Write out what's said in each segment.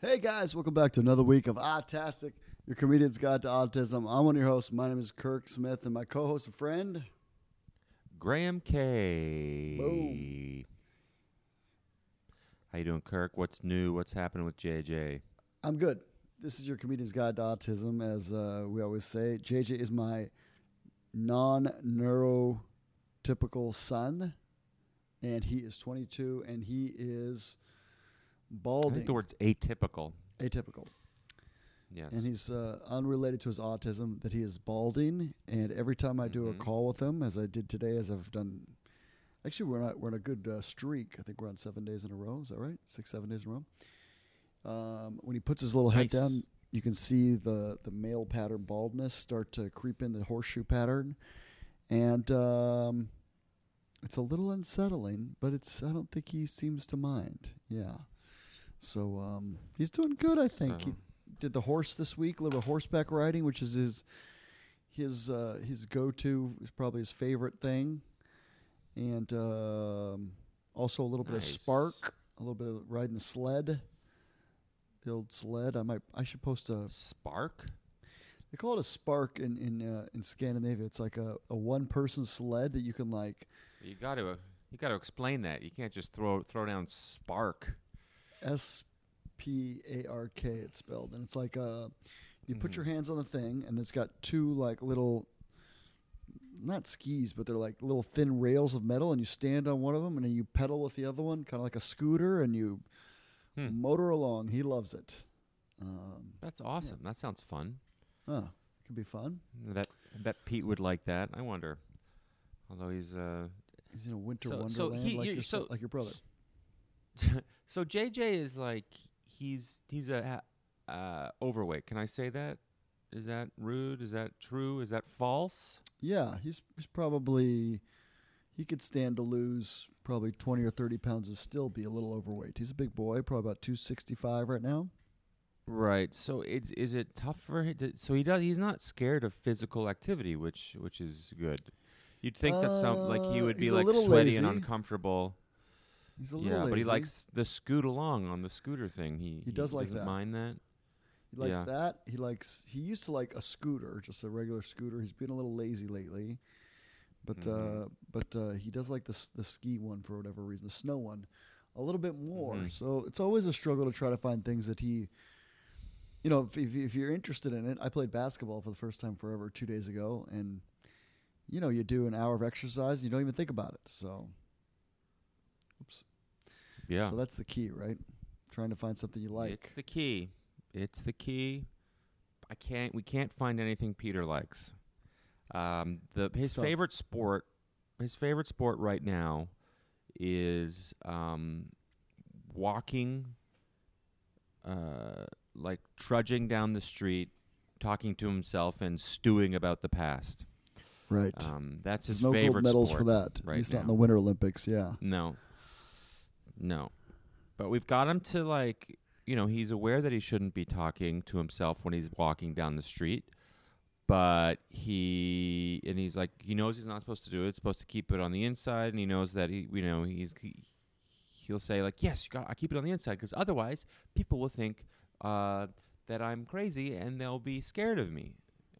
Hey guys, welcome back to another week of Autastic, your comedian's guide to autism. I'm one of your hosts. My name is Kirk Smith, and my co-host and friend. Graham K. Boom. How you doing, Kirk? What's new? What's happening with JJ? I'm good. This is your comedian's guide to autism, as uh, we always say. JJ is my non-neurotypical son, and he is 22, and he is I balding, think the word's atypical. atypical. Yes. and he's uh, unrelated to his autism that he is balding and every time i do a Mhm. call with him as i did today as i've done actually we're not we're in a good uh, streak. I think we're on seven days in a row. Is that right? Six seven days in a row. Um, when he puts his little head down you can see the the male pattern baldness start to creep in the horseshoe pattern. And um, it's a little unsettling but it's i don't think he seems to mind. Yeah so um, he's doing good i think So- he, did the horse this week, a little horseback riding, which is his his uh, his go to is probably his favorite thing, and um, also a little bit of spark, a little bit of riding the sled, the old sled. I might I should post a Spark? they call it a spark in in uh, in Scandinavia. It's like a, a one person sled that you can like You got to you got to explain that. You can't just throw throw down spark. S P A R K. It's spelled, and it's like uh, you put your hands on the thing, and it's got two like little, not skis, but they're like little thin rails of metal, and you stand on one of them, and then you pedal with the other one, kind of like a scooter, and you Hmm. motor along. He loves it. Um, That's awesome. That sounds fun. huh, it can be fun. That bet Pete would like that. I wonder. Although he's uh He's in a winter So- so wonderland he- like you- your so- like your brother. So JJ is like he's he's a uh, overweight. Can I say that? Is that rude? Is that true? Is that false? Yeah, he's he's probably he could stand to lose probably twenty or thirty pounds and still be a little overweight. He's a big boy, probably about two sixty five right now. Right. So it's is it tough for him? To, so he does. He's not scared of physical activity, which which is good. You'd think that some like he Uh, would be like sweaty and uncomfortable. He's a little Yeah, but he likes the scoot along on the scooter thing. He He does like that. mind that. He likes yeah. that. He likes. He used to like a scooter, just a regular scooter. He's been a little lazy lately, but Mhm. uh, but uh, he does like the the ski one for whatever reason, the snow one, a little bit more. Mhm. So it's always a struggle to try to find things that he. You know, if, if if you're interested in it, I played basketball for the first time forever two days ago, and you know, you do an hour of exercise, and you don't even think about it. So. Yeah. So that's the key, right? Trying to find something you like. It's the key. It's the key. I can't. We can't find anything Peter likes. Um, the his Stuff. favorite sport, his favorite sport right now, is um, walking. Uh, like trudging down the street, talking to himself and stewing about the past. right. Um, that's his no favorite gold medals sport for that. At right least not in the Winter Olympics. Yeah. No. No. But we've got him to like, you know, he's aware that he shouldn't be talking to himself when he's walking down the street. But he and he's like he knows he's not supposed to do it. It's supposed to keep it on the inside and he knows that he you know, he's he, he'll say like, "Yes, you got I keep it on the inside because otherwise people will think uh, that I'm crazy and they'll be scared of me."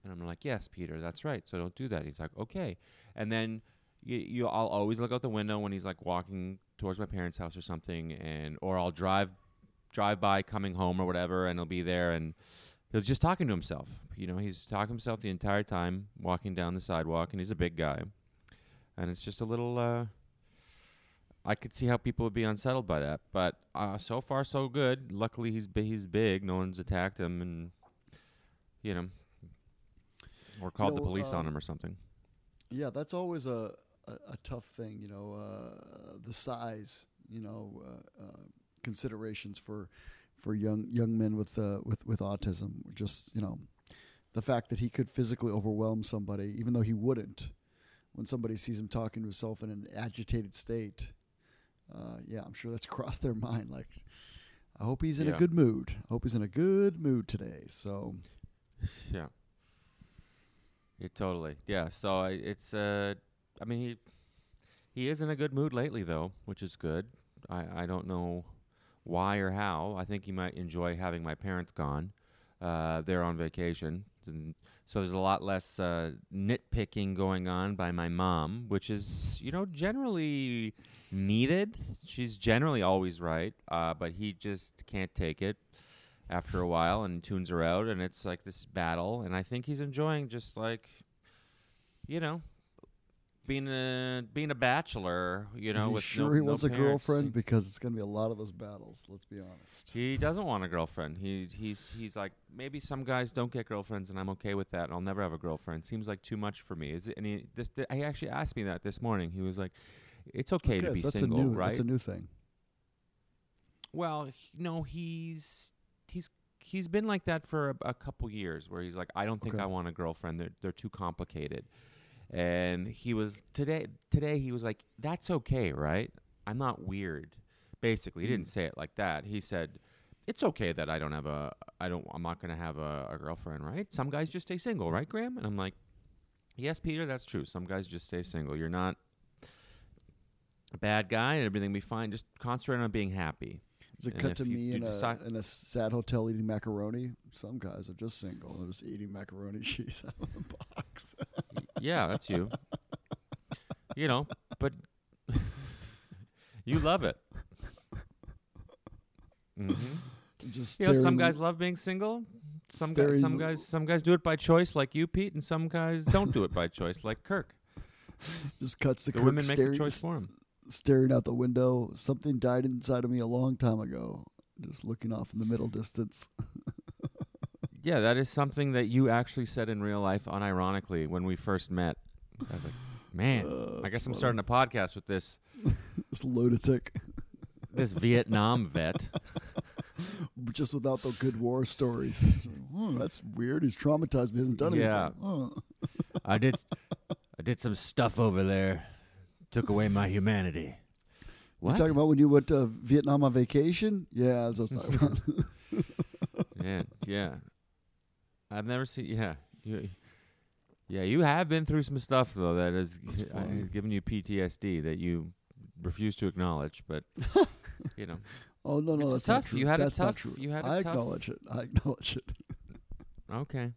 And I'm like, "Yes, Peter, that's right. So don't do that." He's like, "Okay." And then you, you I'll always look out the window when he's like walking towards my parents' house or something, and or I'll drive drive by coming home or whatever, and he'll be there and he'll just talking to himself. You know, he's talking to himself the entire time walking down the sidewalk, and he's a big guy, and it's just a little. Uh, I could see how people would be unsettled by that, but uh, so far so good. Luckily, he's bi- he's big. No one's attacked him, and you know, or called the know, police on um, him or something. Yeah, that's always a, a, a tough thing, you know, uh, the size, you know, uh, uh, considerations for for young young men with uh, with with autism. Just you know, the fact that he could physically overwhelm somebody, even though he wouldn't, when somebody sees him talking to himself in an agitated state. Uh, yeah, I'm sure that's crossed their mind. Like, I hope he's in a good mood. I hope he's in a good mood today. So, Yeah. Yeah, totally. Yeah. So I, it's uh, I mean he he is in a good mood lately though, which is good. I I don't know why or how. I think he might enjoy having my parents gone. Uh, they're on vacation, and so there's a lot less uh, nitpicking going on by my mom, which is you know generally needed. She's generally always right, uh, but he just can't take it after a while and tunes her out, and it's like this battle. And I think he's enjoying just like you know being a being a bachelor, you know, Is he with sure no, he no wants a parents. girlfriend because it's going to be a lot of those battles. Let's be honest. He doesn't want a girlfriend. He he's he's like maybe some guys don't get girlfriends, and I'm okay with that. I'll never have a girlfriend. Seems like too much for me. Is it? And he this th- he actually asked me that this morning. He was like, "It's okay to be so that's single, a new right?" that's a new thing. Well, he- no, he's he's he's been like that for a, a couple years, where he's like, I don't think Okay. I want a girlfriend. They're they're too complicated. And he was today today he was like, that's okay, right? I'm not weird. Basically, he didn't say it like that. He said, it's okay that I don't have a I don't I'm not gonna have a, a girlfriend, right? Some guys just stay single, right, Graham? And I'm like, yes, Peter, that's true. Some guys just stay single. You're not a bad guy, and everything will be fine. Just concentrate on being happy. Is it And cut to me in a, decide- in a sad hotel eating macaroni? Some guys are just single. They're just eating macaroni cheese out of the box. Yeah, that's you. you know, but you love it. hmm just You know, some guys love being single. Some guys, some guys, some guys do it by choice, like you, Pete, and some guys don't do it by choice, like Kirk. just cuts to The Kirk women make the choice for 'em. Staring out the window. Something died inside of me a long time ago. Just looking off in the middle distance. Yeah, that is something that you actually said in real life, unironically, when we first met. I was like, man, Uh, I guess I'm funny. starting a podcast with this This lunatic, this Vietnam vet. just without the good war stories. Hmm, that's weird. He's traumatized. But he hasn't done Yeah. anything. Huh. I did I did some stuff over there. Took away my humanity. What? You talking about when you went to Vietnam on vacation? Yeah, that's what I was talking about. yeah, yeah. I've never seen. Yeah, you, yeah. You have been through some stuff though that has, That's uh, has given you PTSD that you refuse to acknowledge. But you know, Oh no, no, It's that's tough. not true. You had it that's not tough. true. You had it I tough. acknowledge it. I acknowledge it. okay,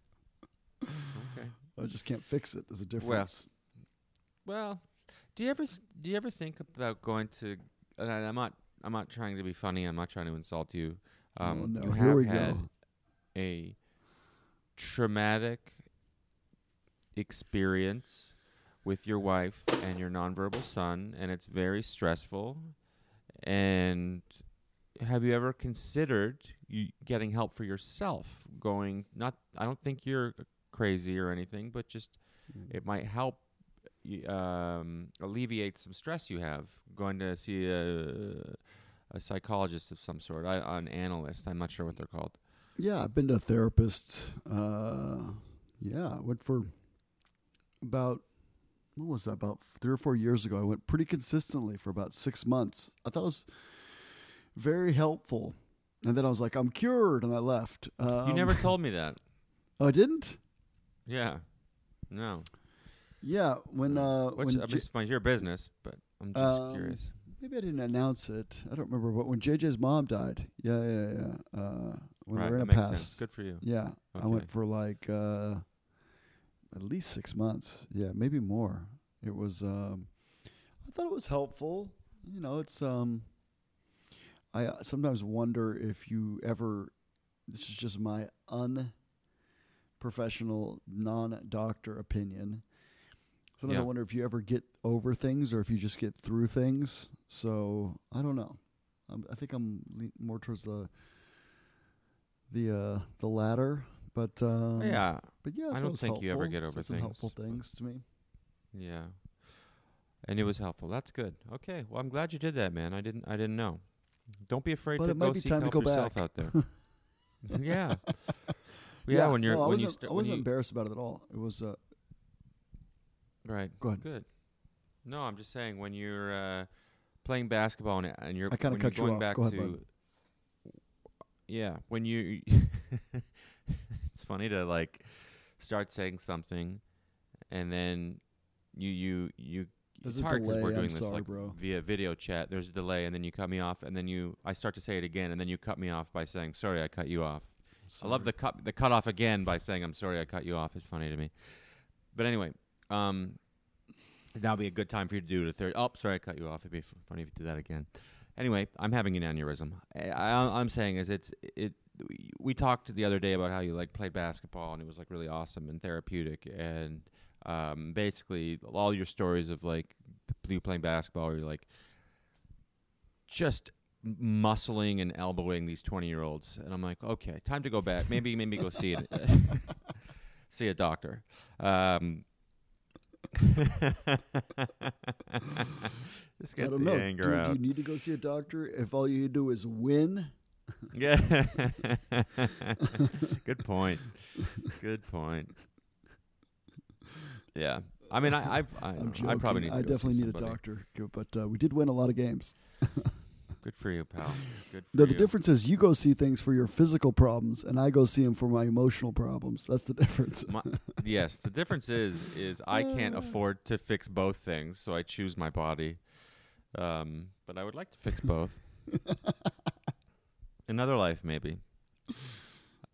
okay. I just can't fix it. There's a difference. Well, do you ever do you ever think about going to? And I'm not I'm not trying to be funny. I'm not trying to insult you. Um, oh no, you here have we had go. a traumatic experience with your wife and your nonverbal son, and it's very stressful. And have you ever considered you getting help for yourself? Going not, I don't think you're crazy or anything, but just it might help um, alleviate some stress you have. Going to see a, a psychologist of some sort, I, an analyst. I'm not sure what they're called. Yeah, I've been to therapists. Uh, yeah, I went for about what was that? About three or four years ago. I went pretty consistently for about six months. I thought it was very helpful, and then I was like, "I'm cured," and I left. Um, you never told me that. Oh, I didn't. Yeah. No. Yeah, when uh, Which when I J- it's fine, your business, but I'm just Um, curious. maybe I didn't announce it. I don't remember. But when JJ's mom died, yeah, yeah, yeah. Uh, when right, in a sense. Good for you. Yeah, I went for like uh, at least six months. Yeah, maybe more. It was. Um, I thought it was helpful. You know, it's. Um, I uh, sometimes wonder if you ever. This is just my unprofessional, non-doctor opinion. Sometimes I wonder if you ever get over things or if you just get through things. So I don't know. I'm, I think I'm le- more towards the the uh, the latter, but um, yeah. but yeah, I don't think you ever get over Said some helpful things, to me. Yeah. And it was helpful. That's good. Okay. Well, I'm glad you did that, man. I didn't. I didn't know. Don't be afraid But to it might go be seek time to go yourself back. out there. yeah. Yeah. When you're no, I wasn't, you st- I wasn't embarrassed about it at all. It was uh, right. go ahead. Good. No, I'm just saying when you're uh, playing basketball and, and you're I kinda cut you you're going off. back Go ahead, to bud. yeah when you it's funny to like start saying something and then you you you There's it's hard because we're doing I'm this sorry, like bro. via video chat. There's a delay, and then you cut me off, and then you I start to say it again, and then you cut me off by saying sorry, I cut you off. I love the cut the cut off again by saying I'm sorry, I cut you off. It's funny to me. But anyway, um, that'll be a good time for you to do the third. Oh, sorry, I cut you off. It'd be funny if you did that again. Anyway, I'm having an aneurysm. I, I, I'm saying is it's it. we- talked the other day about how you like played basketball and it was like really awesome and therapeutic and um, basically all your stories of like you playing basketball, you're like just muscling and elbowing these 20 year olds and i'm like okay time to go back maybe maybe go see it see a doctor um just I get don't the know. anger do, do you need to go see a doctor if all you do is win? yeah good point good point yeah i mean i i've i, know. joking. I probably need to I go see definitely need a doctor, but uh, we did win a lot of games. good for you pal good for No, the you. difference is you go see things for your physical problems, and I go see them for my emotional problems. That's the difference. My, yes, the difference is is I can't afford to fix both things, so I choose my body. Um, but I would like to fix both. Another life, maybe.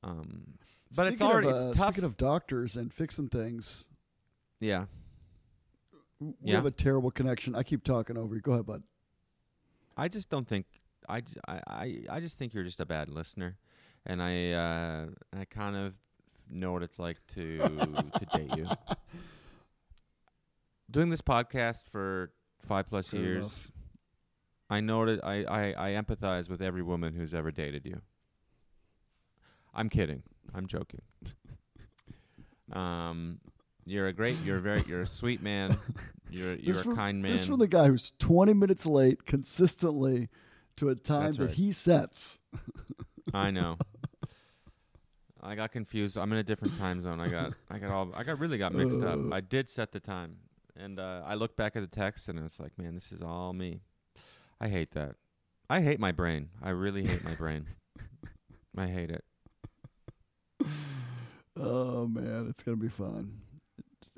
Um, but it's Speaking already of, it's uh, tough. Speaking of doctors and fixing things, yeah, we Yeah. have a terrible connection. I keep talking over you. Go ahead, bud. I just don't think I, I, I, I just think you're just a bad listener, and I uh, I kind of know what it's like to to date you. Doing this podcast for five plus Fair years, enough. I know that I, I, I empathize with every woman who's ever dated you. I'm kidding. I'm joking. Um, you're a great. You're a very. You're a sweet man. You're you're a from, kind man. This from the guy who's 20 minutes late consistently to a time That's that right. he sets. I know. I got confused. I'm in a different time zone. I got I got all I got really got mixed up. Uh. I did set the time. And uh, I looked back at the text and it's like, man, this is all me. I hate that. I hate my brain. I really hate my brain. I hate it. Oh man, it's gonna be fun.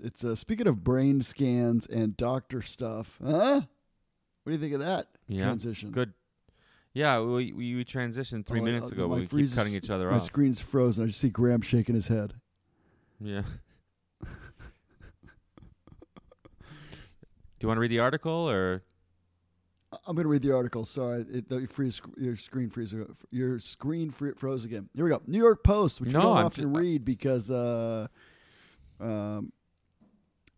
It's, uh, speaking of brain scans and doctor stuff, huh? What do you think of that Yeah. transition? Good. Yeah, we we, we transitioned three Oh, minutes uh, ago, we keep cutting each other My off. My screen's frozen. I just see Graham shaking his head. Yeah. Do you want to read the article or I'm going to read the article. Sorry, it, the freeze, your screen freeze, your screen fr- froze again. Here we go. New York Post, which No, we don't I'm often read because uh, um,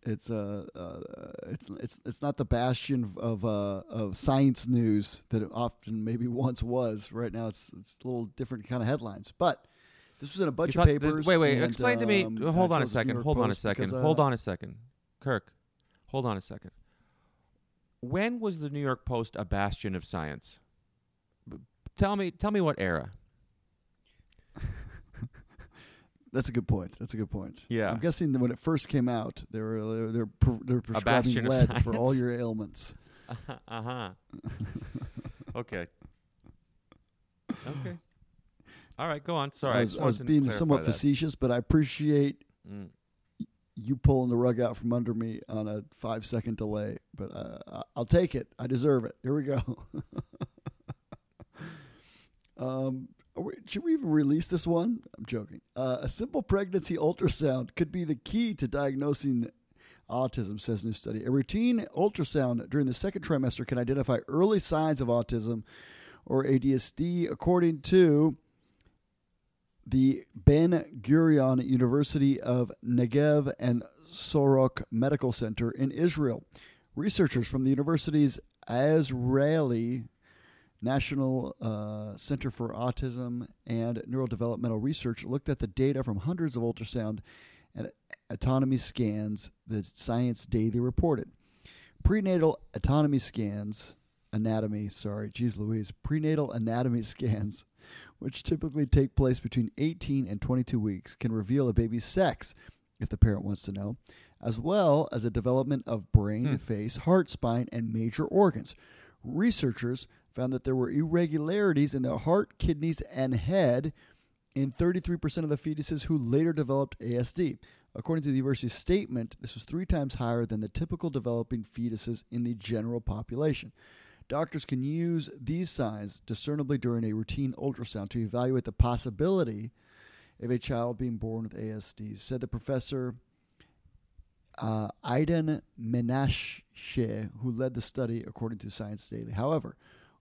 it's uh, uh, it's it's it's not the bastion of uh, of science news that it often maybe once was. Right now, it's it's a little different kind of headlines, but. This was in a bunch of thought- th- papers. Wait, wait. and, explain to me. um, Hold on a chose the New second. Hold on a second. because, Hold uh, on a second. Kirk, hold on a second. When was the New York Post a bastion of science? Tell me. Tell me what era. That's a good point. That's a good point. Yeah. I'm guessing that when it first came out, they were they're they're, pre- they're prescribing lead for all your ailments. uh huh. okay. Okay. All right. Go on. Sorry. I was, I was being somewhat that. facetious, but I appreciate Mm. you pulling the rug out from under me on a five second delay. But uh, I'll take it. I deserve it. Here we go. um, we- should we even release this one? I'm joking. Uh, a simple pregnancy ultrasound could be the key to diagnosing autism, says new study. A routine ultrasound during the second trimester can identify early signs of autism or ADSD, according to the Ben Gurion University of Negev and Soroka Medical Center in Israel. Researchers from the university's Azrieli National uh, Center for Autism and Neurodevelopmental Research looked at the data from hundreds of ultrasound and autonomy scans that Science Daily reported. Prenatal autonomy scans, anatomy, sorry, geez Louise, prenatal anatomy scans which typically take place between 18 and 22 weeks, can reveal a baby's sex if the parent wants to know, as well as a development of brain, Hmm. face, heart, spine, and major organs. Researchers found that there were irregularities in the heart, kidneys, and head in 33% of the fetuses who later developed ASD. According to the university's statement, this was three times higher than the typical developing fetuses in the general population. Doctors can use these signs discernibly during a routine ultrasound to evaluate the possibility of a child being born with ASDs, said the professor uh, Idan Menashe, who led the study, according to Science Daily. However,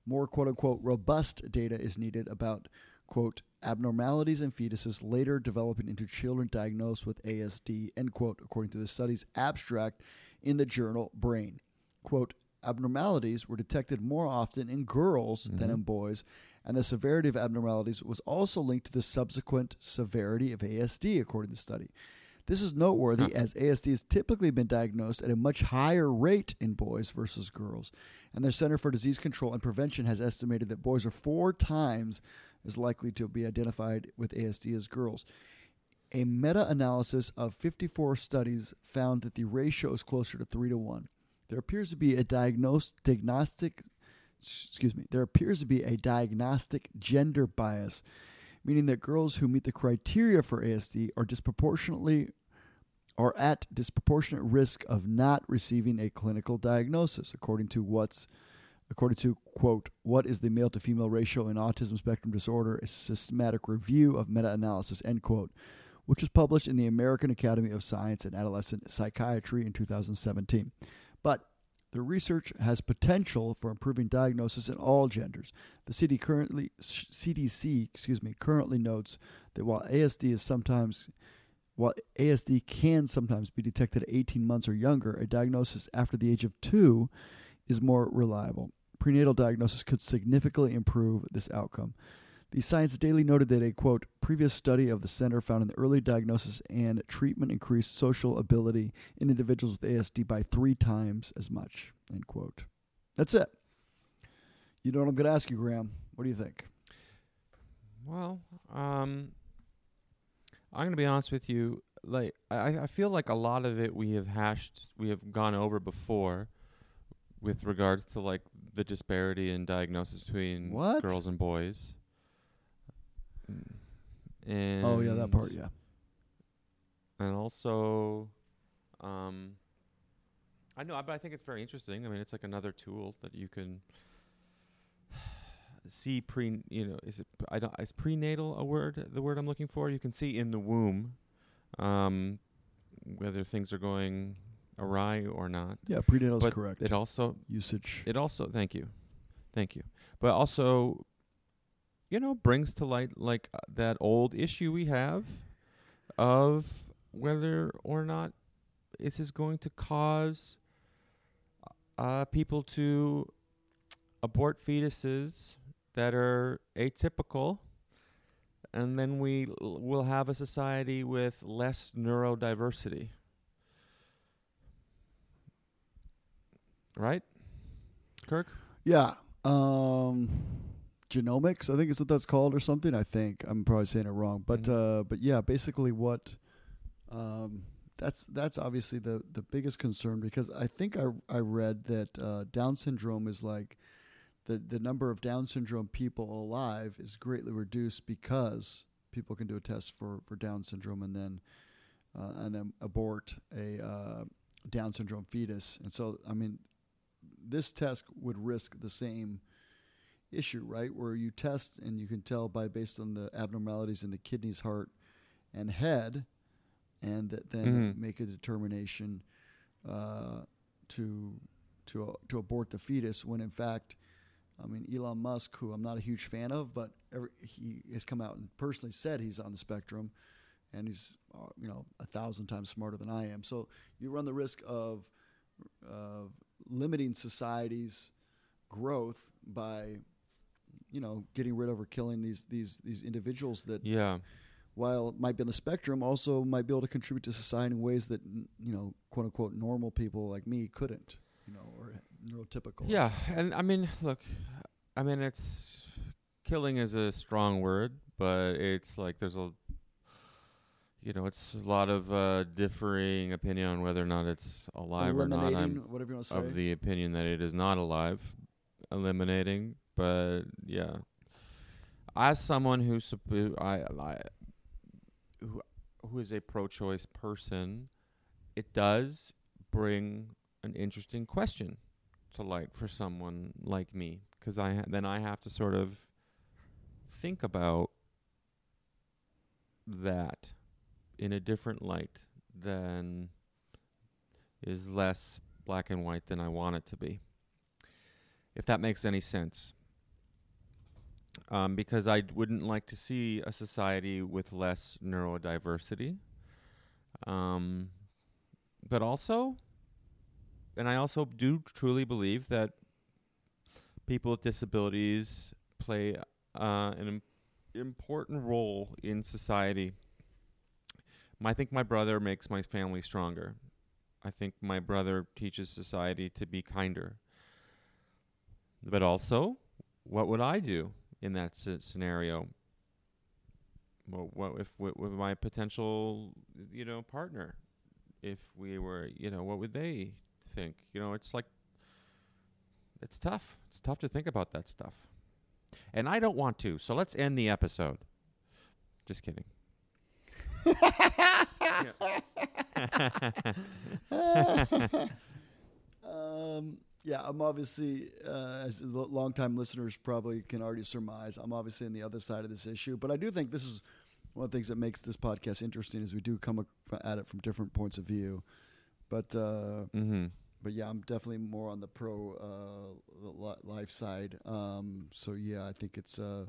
more quote unquote robust data is needed about quote abnormalities in fetuses later developing into children diagnosed with ASD, end quote, according to the study's abstract in the journal Brain. Quote, abnormalities were detected more often in girls than mm-hmm. in boys, and the severity of abnormalities was also linked to the subsequent severity of ASD, according to the study. This is noteworthy Huh. as ASD has typically been diagnosed at a much higher rate in boys versus girls. And the Center for Disease Control and Prevention has estimated that boys are four times as likely to be identified with ASD as girls. A meta analysis of 54 studies found that the ratio is closer to 3 to 1. There appears to be a diagnostic excuse me, there appears to be a diagnostic gender bias, meaning that girls who meet the criteria for ASD are disproportionately are at disproportionate risk of not receiving a clinical diagnosis, according to what's according to quote what is the male to female ratio in autism spectrum disorder? A systematic review of meta-analysis end quote which was published in the american academy of science and adolescent psychiatry in 2017 but the research has potential for improving diagnosis in all genders. The CD currently, CDC, excuse me, currently notes that while ASD is sometimes, while ASD can sometimes be detected at 18 months or younger, a diagnosis after the age of two is more reliable. Prenatal diagnosis could significantly improve this outcome. The Science Daily noted that a quote previous study of the center found an early diagnosis and treatment increased social ability in individuals with ASD by three times as much. End quote. That's it. You know what I'm going to ask you, Graham? What do you think? Well, um, I'm going to be honest with you. Like, I, I feel like a lot of it we have hashed, we have gone over before, with regards to like the disparity in diagnosis between What? girls and boys. And oh yeah, that part. Yeah. and also, um, I know, but I think it's very interesting. I mean, it's like another tool that you can see pre. You know, is it? I don't. Is prenatal a word? The word I'm looking for? You can see in the womb, um, whether things are going awry or not. Yeah, prenatal is correct. It also Usage. it also thank you thank you but also you know brings to light like uh, that old issue we have of whether or not this is going to cause uh, people to abort fetuses that are atypical. And then we l- will have a society with less neurodiversity. Right? Kirk? Yeah. Um, genomics, I think is what that's called, or something. I think I'm probably saying it wrong, but Mhm. uh, but yeah, basically what, um, that's that's obviously the the biggest concern because I think I I read that uh, Down syndrome is like the the number of Down syndrome people alive is greatly reduced because people can do a test for for Down syndrome and then uh, and then abort a uh, Down syndrome fetus, and so I mean this test would risk the same issue, right? Where you test and you can tell by based on the abnormalities in the kidneys, heart, and head, and that then Mhm. make a determination uh, to to to abort the fetus. When in fact, I mean Elon Musk, who I'm not a huge fan of, but every, he has come out and personally said he's on the spectrum, and he's uh, you know a thousand times smarter than I am. So you run the risk of of limiting society's growth by you know getting rid of or killing these these these individuals that yeah while might be on the spectrum also might be able to contribute to society in ways that you know quote unquote normal people like me couldn't you know or neurotypical Yeah, and I mean, look, I mean, it's killing is a strong word, but it's like there's a, you know, it's a lot of uh, differing opinion on whether or not it's alive or not. I'm whatever you want to say of the opinion that it is not alive, eliminating. But yeah, as someone who suppo- I, I who who is a pro-choice person, it does bring an interesting question to light for someone like me because I ha- then I have to sort of think about that in a different light than is less black and white than I want it to be. If that makes any sense. Um, because I wouldn't like to see a society with less neurodiversity. Um, but also, and I also do truly believe that people with disabilities play uh, an Im- important role in society. I think my brother makes my family stronger. I think my brother teaches society to be kinder. But also, what would I do in that scenario? Well, what if with, with my potential, you know, partner? If we were, you know, what would they think? You know, it's like it's tough. It's tough to think about that stuff. And I don't want to. So let's end the episode. Just kidding. um, yeah, I'm obviously, uh, as longtime listeners probably can already surmise, I'm obviously on the other side of this issue. But I do think this is one of the things that makes this podcast interesting is we do come at it from different points of view. But uh, mm-hmm. but yeah, I'm definitely more on the pro uh, life side. Um, so yeah, I think it's uh,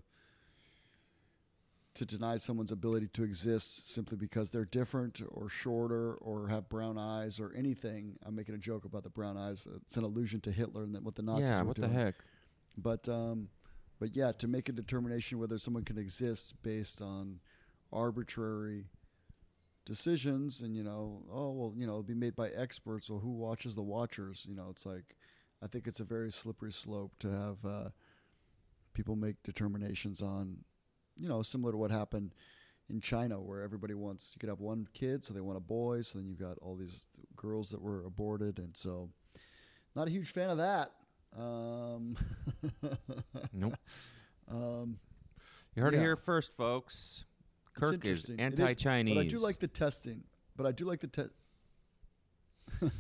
to deny someone's ability to exist simply because they're different or shorter or have brown eyes or anything. I'm making a joke about the brown eyes. It's an allusion to Hitler and that what the Nazis yeah, were what doing. the heck? But um, but yeah, to make a determination whether someone can exist based on arbitrary decisions and you know oh well you know it'll be made by experts well who watches the watchers you know it's like i think it's a very slippery slope to have uh, people make determinations on you know similar to what happened in china where everybody wants you could have one kid so they want a boy so then you've got all these girls that were aborted and so not a huge fan of that um, Nope. um, You heard yeah. it here first, folks. Kirk is. It is, anti-Chinese. But I do like the testing. But I do like the test.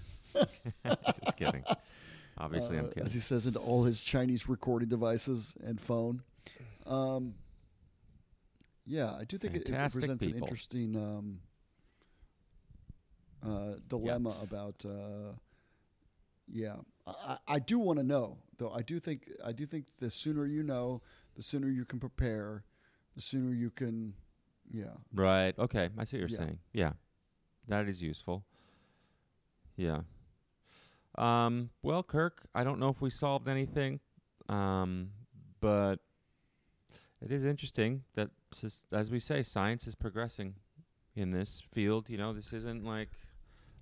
Just kidding. Obviously, I'm uh, kidding. As he says into all his Chinese recording devices and phone. Um, yeah, I do think it, it presents an interesting um, uh, dilemma about. Uh, yeah, I, I I do want to know though. I do think I do think the sooner you know, the sooner you can prepare, the sooner you can. Yeah, Right. Okay. I see what you're Yeah. saying. Yeah. That is useful. Yeah. Um, well, Kirk, I don't know if we solved anything, um, but it is interesting that, as we say, science is progressing in this field. You know, this isn't like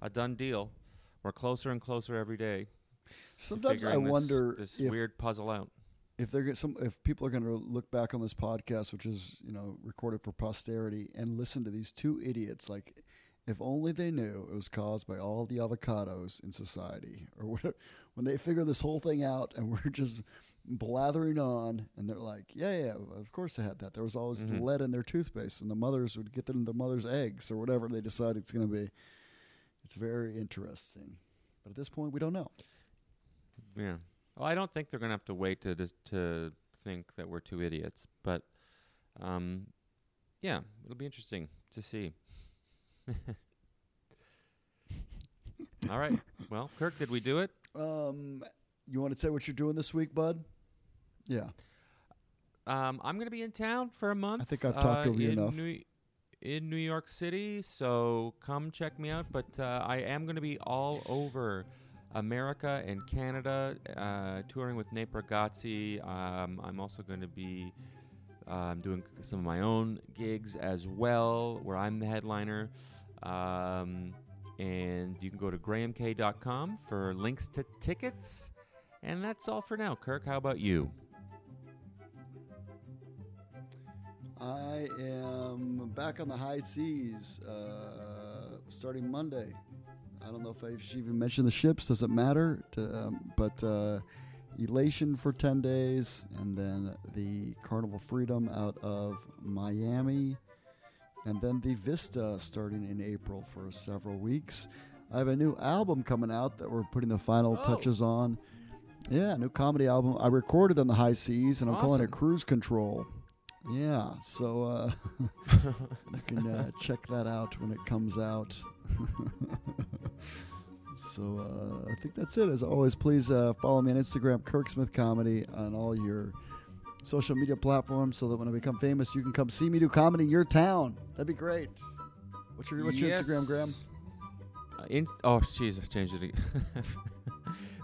a done deal. We're closer and closer every day. sometimes I this- wonder this if weird puzzle out. if they're get some if people are going to look back on this podcast which is you know recorded for posterity and listen to these two idiots like if only they knew it was caused by all the avocados in society or whatever when they figure this whole thing out and we're just blathering on and they're like yeah yeah of course they had that there was always Mhm. lead in their toothpaste and the mothers would get them the mother's eggs or whatever they decide it's going to be it's very interesting but at this point we don't know Yeah. Well, I don't think they're gonna have to wait to to think that we're two idiots, but um, yeah, it'll be interesting to see. All right. Well, Kirk, did we do it? um you want to say what you're doing this week bud yeah Um, I'm gonna be in town for a month. I think I've talked uh, over you in enough. New, in New York City, so come check me out. But uh, I am gonna be all over America and Canada, uh, touring with Nate Bargatze. Um, I'm also going to be um, doing some of my own gigs as well, where I'm the headliner. Um, and you can go to grahamk.com for links to tickets. And that's all for now. Kirk, how about you? I am back on the high seas uh, starting Monday. I don't know if I should even mention the ships. Does it matter? To, um, but uh, Elation for 10 days, and then the Carnival Freedom out of Miami and then the Vista starting in April for several weeks. I have a new album coming out that we're putting the final Oh. touches on. Yeah, new comedy album. I recorded on the high seas, and I'm calling it Cruise Control. Yeah, so uh, you can uh, check that out when it comes out. so uh, I think that's it. As always, please uh, follow me on Instagram, Kirk Smith Comedy, on all your social media platforms, so that when I become famous, you can come see me do comedy in your town. That'd be great. What's your What's your Instagram, Graham? Uh, in- oh, jeez, I've changed it. again.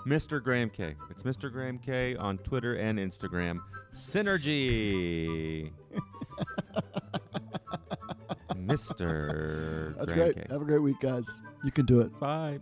Mr. Graham K. It's Mr. Graham K on Twitter and Instagram. Synergy. Mr. That's Graham great. K. Have a great week, guys. You can do it. Bye.